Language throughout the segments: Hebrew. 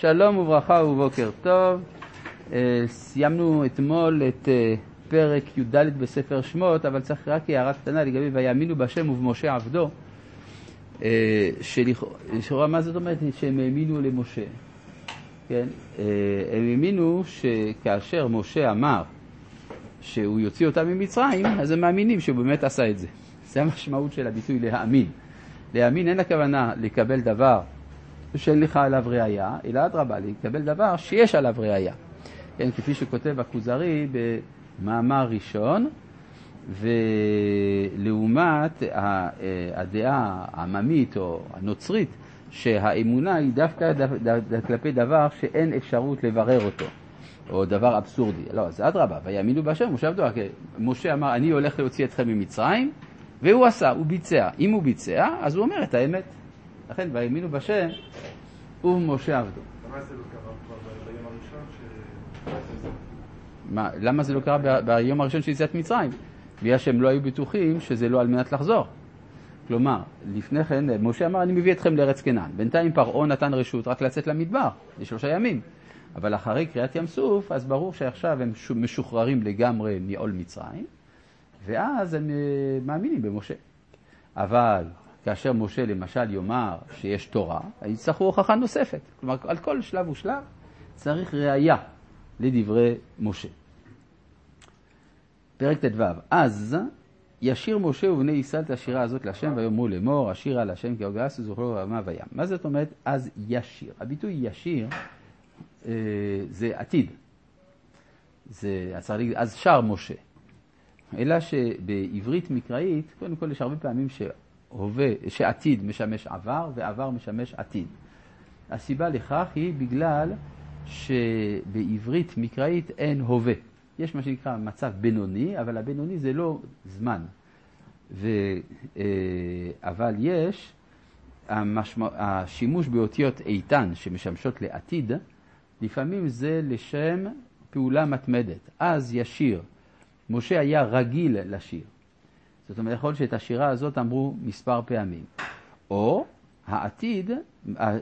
שלום וברכה ובוקר טוב. אה, סיימנו אתמול את אה, פרק י"ד בספר שמות, אבל צריך רק הערה קטנה לגבי ויאמינו בהשם ובמשה עבדו. אה, שלכאורה, מה זאת אומרת שהם האמינו למשה? כן? הם האמינו שכאשר משה אמר שהוא יוציא אותם ממצרים, אז הם מאמינים שהוא באמת עשה את זה. זה המשמעות של הביטוי להאמין. להאמין אין הכוונה לקבל דבר שאין לך עליו ראייה, אלא אדרבה, לקבל דבר שיש עליו ראייה. כן, כפי שכותב הכוזרי במאמר ראשון, ולעומת הדעה העממית או הנוצרית, שהאמונה היא דווקא כלפי דבר שאין אפשרות לברר אותו, או דבר אבסורדי. לא, אז אדרבה, ויאמינו בהשם, משה עבדו. משה אמר, אני הולך להוציא אתכם ממצרים, והוא עשה, הוא ביצע. אם הוא ביצע, אז הוא אומר את האמת. לכן, והאמינו בשם, ומשה עבדו. למה זה לא קרה כבר ביום הראשון? מה, למה זה לא קרה ביום הראשון של יציאת מצרים? בגלל שהם לא היו בטוחים שזה לא על מנת לחזור. כלומר, לפני כן, משה אמר, אני מביא אתכם לארץ כנען. בינתיים פרעה נתן רשות רק לצאת למדבר, לשלושה ימים. אבל אחרי קריאת ים סוף, אז ברור שעכשיו הם משוחררים לגמרי מעול מצרים, ואז הם אה, מאמינים במשה. אבל כאשר משה למשל יאמר שיש תורה, יצטרכו הוכחה נוספת. כלומר, על כל שלב ושלב צריך ראייה לדברי משה. פרק ט"ו: אז ישיר משה ובני ישראל את השירה הזאת להשם ויאמרו לאמור, השירה להשם כי הוגס וזוכרו רמה וים. מה זאת אומרת אז ישיר? הביטוי ישיר אה, זה עתיד. זה, אז שר משה. אלא שבעברית מקראית, קודם כל יש הרבה פעמים שהווה, שעתיד משמש עבר ועבר משמש עתיד. הסיבה לכך היא בגלל שבעברית מקראית אין הווה. יש מה שנקרא מצב בינוני, אבל הבינוני זה לא זמן. ו, אה, אבל יש המשמע, השימוש באותיות איתן שמשמשות לעתיד, לפעמים זה לשם פעולה מתמדת. אז ישיר. משה היה רגיל לשיר. זאת אומרת, יכול להיות שאת השירה הזאת אמרו מספר פעמים. או העתיד,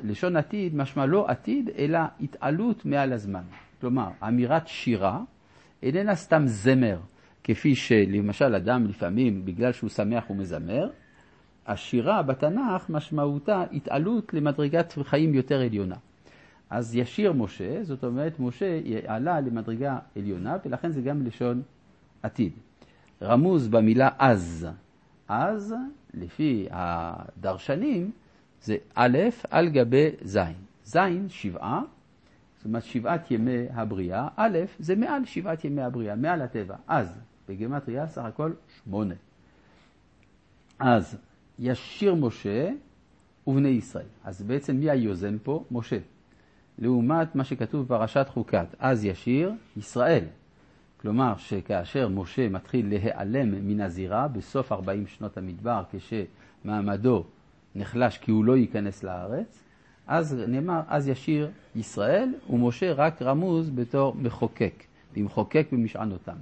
לשון עתיד משמע לא עתיד, אלא התעלות מעל הזמן. כלומר, אמירת שירה איננה סתם זמר, כפי שלמשל אדם לפעמים, בגלל שהוא שמח הוא מזמר, השירה בתנ"ך משמעותה התעלות למדרגת חיים יותר עליונה. אז ישיר משה, זאת אומרת משה עלה למדרגה עליונה, ולכן זה גם לשון עתיד. רמוז במילה אז. אז, לפי הדרשנים, זה א' על גבי ז'. ז', שבעה, זאת אומרת שבעת ימי הבריאה, א', זה מעל שבעת ימי הבריאה, מעל הטבע. אז, בגימטריה סך הכל שמונה. אז, ישיר משה ובני ישראל. אז בעצם מי היוזם פה? משה. לעומת מה שכתוב בפרשת חוקת, אז ישיר ישראל. כלומר שכאשר משה מתחיל להיעלם מן הזירה בסוף 40 שנות המדבר, כשמעמדו נחלש כי הוא לא ייכנס לארץ, אז נאמר, אז ישיר ישראל, ומשה רק רמוז בתור מחוקק, ומחוקק במשענותם.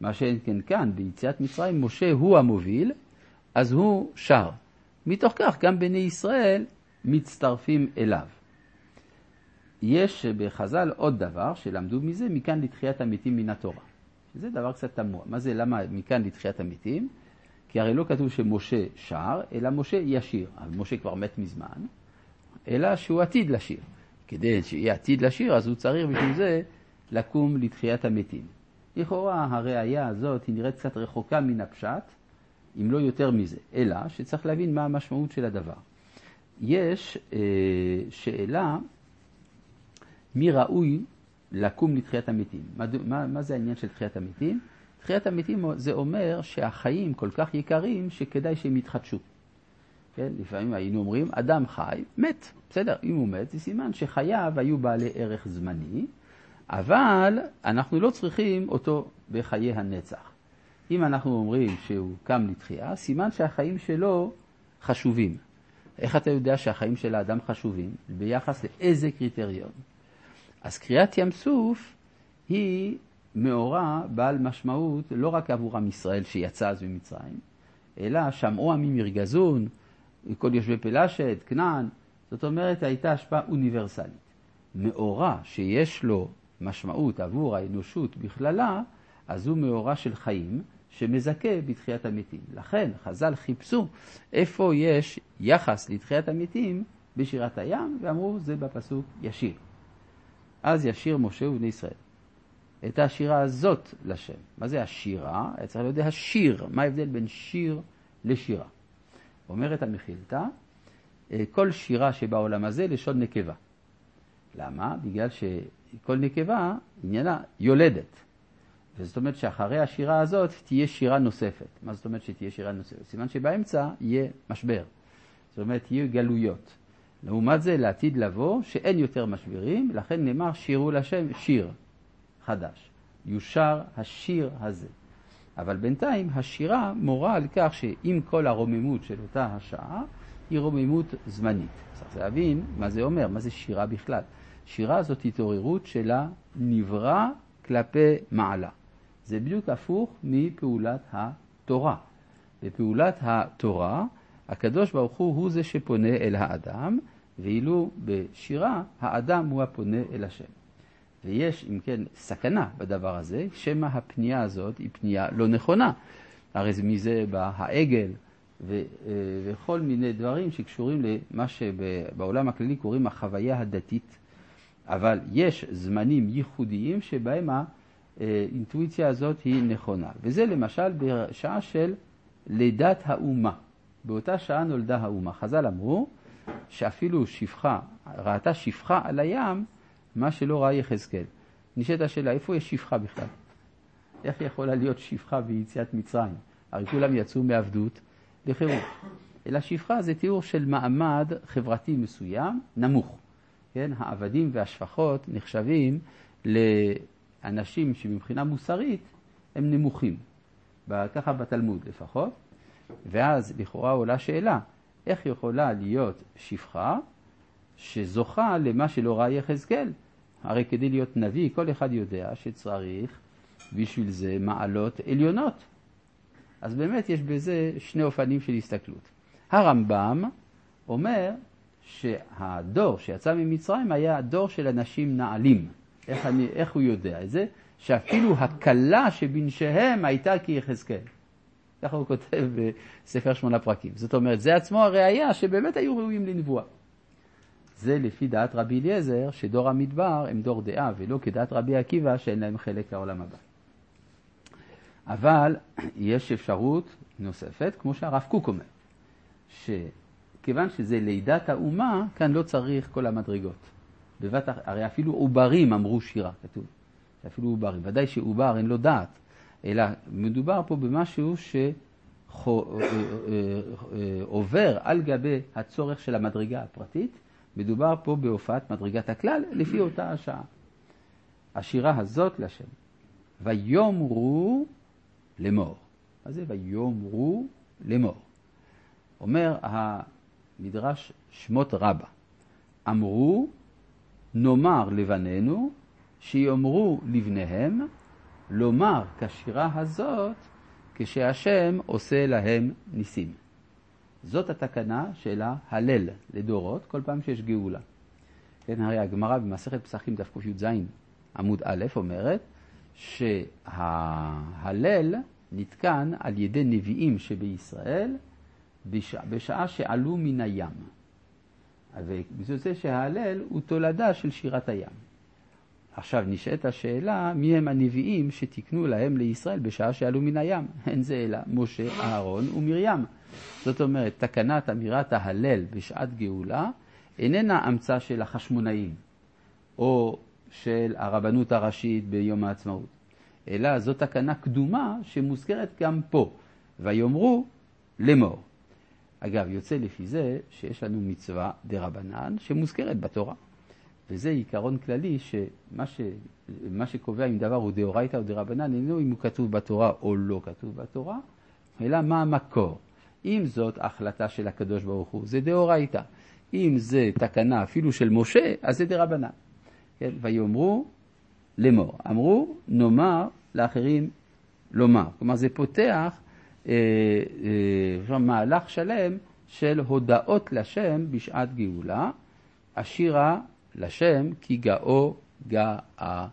מה שאין כן כאן, ביציאת מצרים, משה הוא המוביל, אז הוא שר. מתוך כך גם בני ישראל מצטרפים אליו. יש בחז"ל עוד דבר שלמדו מזה, מכאן לתחיית המתים מן התורה. זה דבר קצת תמוה. מה זה, למה מכאן לתחיית המתים? כי הרי לא כתוב שמשה שר, אלא משה ישיר. אבל משה כבר מת מזמן, אלא שהוא עתיד לשיר. כדי שיהיה עתיד לשיר, אז הוא צריך בשביל זה לקום לתחיית המתים. לכאורה הראייה הזאת היא נראית קצת רחוקה מן הפשט, אם לא יותר מזה, אלא שצריך להבין מה המשמעות של הדבר. יש אה, שאלה מי ראוי לקום לתחיית המתים. מה, מה, מה זה העניין של תחיית המתים? תחיית המתים זה אומר שהחיים כל כך יקרים שכדאי שהם יתחדשו. כן? לפעמים היינו אומרים, אדם חי, מת. בסדר, אם הוא מת, זה סימן שחייו היו בעלי ערך זמני, אבל אנחנו לא צריכים אותו בחיי הנצח. אם אנחנו אומרים שהוא קם לתחייה, סימן שהחיים שלו חשובים. איך אתה יודע שהחיים של האדם חשובים? ביחס לאיזה קריטריון? אז קריאת ים סוף היא מאורע בעל משמעות לא רק עבור עם ישראל שיצא אז ממצרים, אלא שמעו עמים ירגזון, כל יושבי פלשת, כנען, זאת אומרת הייתה השפעה אוניברסלית. מאורע שיש לו משמעות עבור האנושות בכללה, אז הוא מאורע של חיים שמזכה בתחיית המתים. לכן חז"ל חיפשו איפה יש יחס לתחיית המתים בשירת הים, ואמרו זה בפסוק ישיר. אז ישיר משה ובני ישראל. את השירה הזאת לשם. מה זה השירה? היה צריך להיות השיר. מה ההבדל בין שיר לשירה? אומרת המחילתא, אה, כל שירה שבעולם הזה לשון נקבה. למה? בגלל שכל נקבה עניינה יולדת. וזאת אומרת שאחרי השירה הזאת תהיה שירה נוספת. מה זאת אומרת שתהיה שירה נוספת? סימן שבאמצע יהיה משבר. זאת אומרת, יהיו גלויות. לעומת זה, לעתיד לבוא, שאין יותר משברים, לכן נאמר שירו לשם שיר חדש. יושר השיר הזה. אבל בינתיים השירה מורה על כך שעם כל הרוממות של אותה השעה, היא רוממות זמנית. צריך להבין מה זה אומר, מה זה שירה בכלל. שירה זאת התעוררות של הנברא כלפי מעלה. זה בדיוק הפוך מפעולת התורה. בפעולת התורה, הקדוש ברוך הוא הוא זה שפונה אל האדם, ואילו בשירה האדם הוא הפונה אל השם. ויש, אם כן, סכנה בדבר הזה, שמא הפנייה הזאת היא פנייה לא נכונה. הרי מזה בא העגל ו, אה, וכל מיני דברים שקשורים למה שבעולם הכללי קוראים החוויה הדתית. אבל יש זמנים ייחודיים שבהם האינטואיציה הזאת היא נכונה. וזה למשל בשעה של לידת האומה. באותה שעה נולדה האומה. חז"ל אמרו שאפילו שפחה, ראתה שפחה על הים, מה שלא ראה יחזקאל. נשאלת השאלה, איפה יש שפחה בכלל? איך יכולה להיות שפחה ביציאת מצרים? הרי כולם יצאו מעבדות לחירות. אלא שפחה זה תיאור של מעמד חברתי מסוים, נמוך. כן? העבדים והשפחות נחשבים לאנשים שמבחינה מוסרית הם נמוכים. ככה בתלמוד לפחות. ואז לכאורה עולה שאלה, איך יכולה להיות שפחה שזוכה למה שלא ראה יחזקאל? הרי כדי להיות נביא, כל אחד יודע שצריך בשביל זה מעלות עליונות. אז באמת יש בזה שני אופנים של הסתכלות. הרמב"ם אומר שהדור שיצא ממצרים היה הדור של אנשים נעלים. איך, אני, איך הוא יודע את זה? שאפילו הכלה שבנשיהם הייתה כיחזקאל. ככה הוא כותב בספר שמונה פרקים. זאת אומרת, זה עצמו הראייה שבאמת היו ראויים לנבואה. זה לפי דעת רבי אליעזר, שדור המדבר הם דור דעה, ולא כדעת רבי עקיבא שאין להם חלק לעולם הבא. אבל יש אפשרות נוספת, כמו שהרב קוק אומר, שכיוון שזה לידת האומה, כאן לא צריך כל המדרגות. בבת, הרי אפילו עוברים אמרו שירה, כתוב. אפילו עוברים. ודאי שעובר אין לו דעת, אלא מדובר פה במשהו שעובר אה, אה, אה, על גבי הצורך של המדרגה הפרטית. מדובר פה בהופעת מדרגת הכלל לפי אותה השעה. השירה הזאת לשם. ויאמרו לאמור. מה זה ויאמרו לאמור? אומר המדרש שמות רבה, אמרו נאמר לבנינו שיאמרו לבניהם לומר כשירה הזאת כשהשם עושה להם ניסים. זאת התקנה של ההלל לדורות, כל פעם שיש גאולה. כן, הרי הגמרא במסכת פסחים דף קי"ז עמוד א' אומרת שההלל נתקן על ידי נביאים שבישראל בשעה, בשעה שעלו מן הים. ובשביל זה שההלל הוא תולדה של שירת הים. עכשיו נשאלת השאלה, מי הם הנביאים שתיקנו להם לישראל בשעה שעלו מן הים? אין זה אלא משה, אהרון ומרים. זאת אומרת, תקנת אמירת ההלל בשעת גאולה איננה המצאה של החשמונאים או של הרבנות הראשית ביום העצמאות, אלא זו תקנה קדומה שמוזכרת גם פה, ויאמרו לאמור. אגב, יוצא לפי זה שיש לנו מצווה דה רבנן שמוזכרת בתורה. וזה עיקרון כללי שמה ש, שקובע אם דבר הוא דאורייתא או דרבנן אינו אם הוא כתוב בתורה או לא כתוב בתורה, אלא מה המקור. אם זאת החלטה של הקדוש ברוך הוא, זה דאורייתא. אם זה תקנה אפילו של משה, אז זה דרבנן. כן? ויאמרו לאמור. אמרו, נאמר לאחרים לומר. כלומר, זה פותח אה, אה, מהלך שלם של הודאות לשם בשעת גאולה. השירה לשם כי גאו גאה.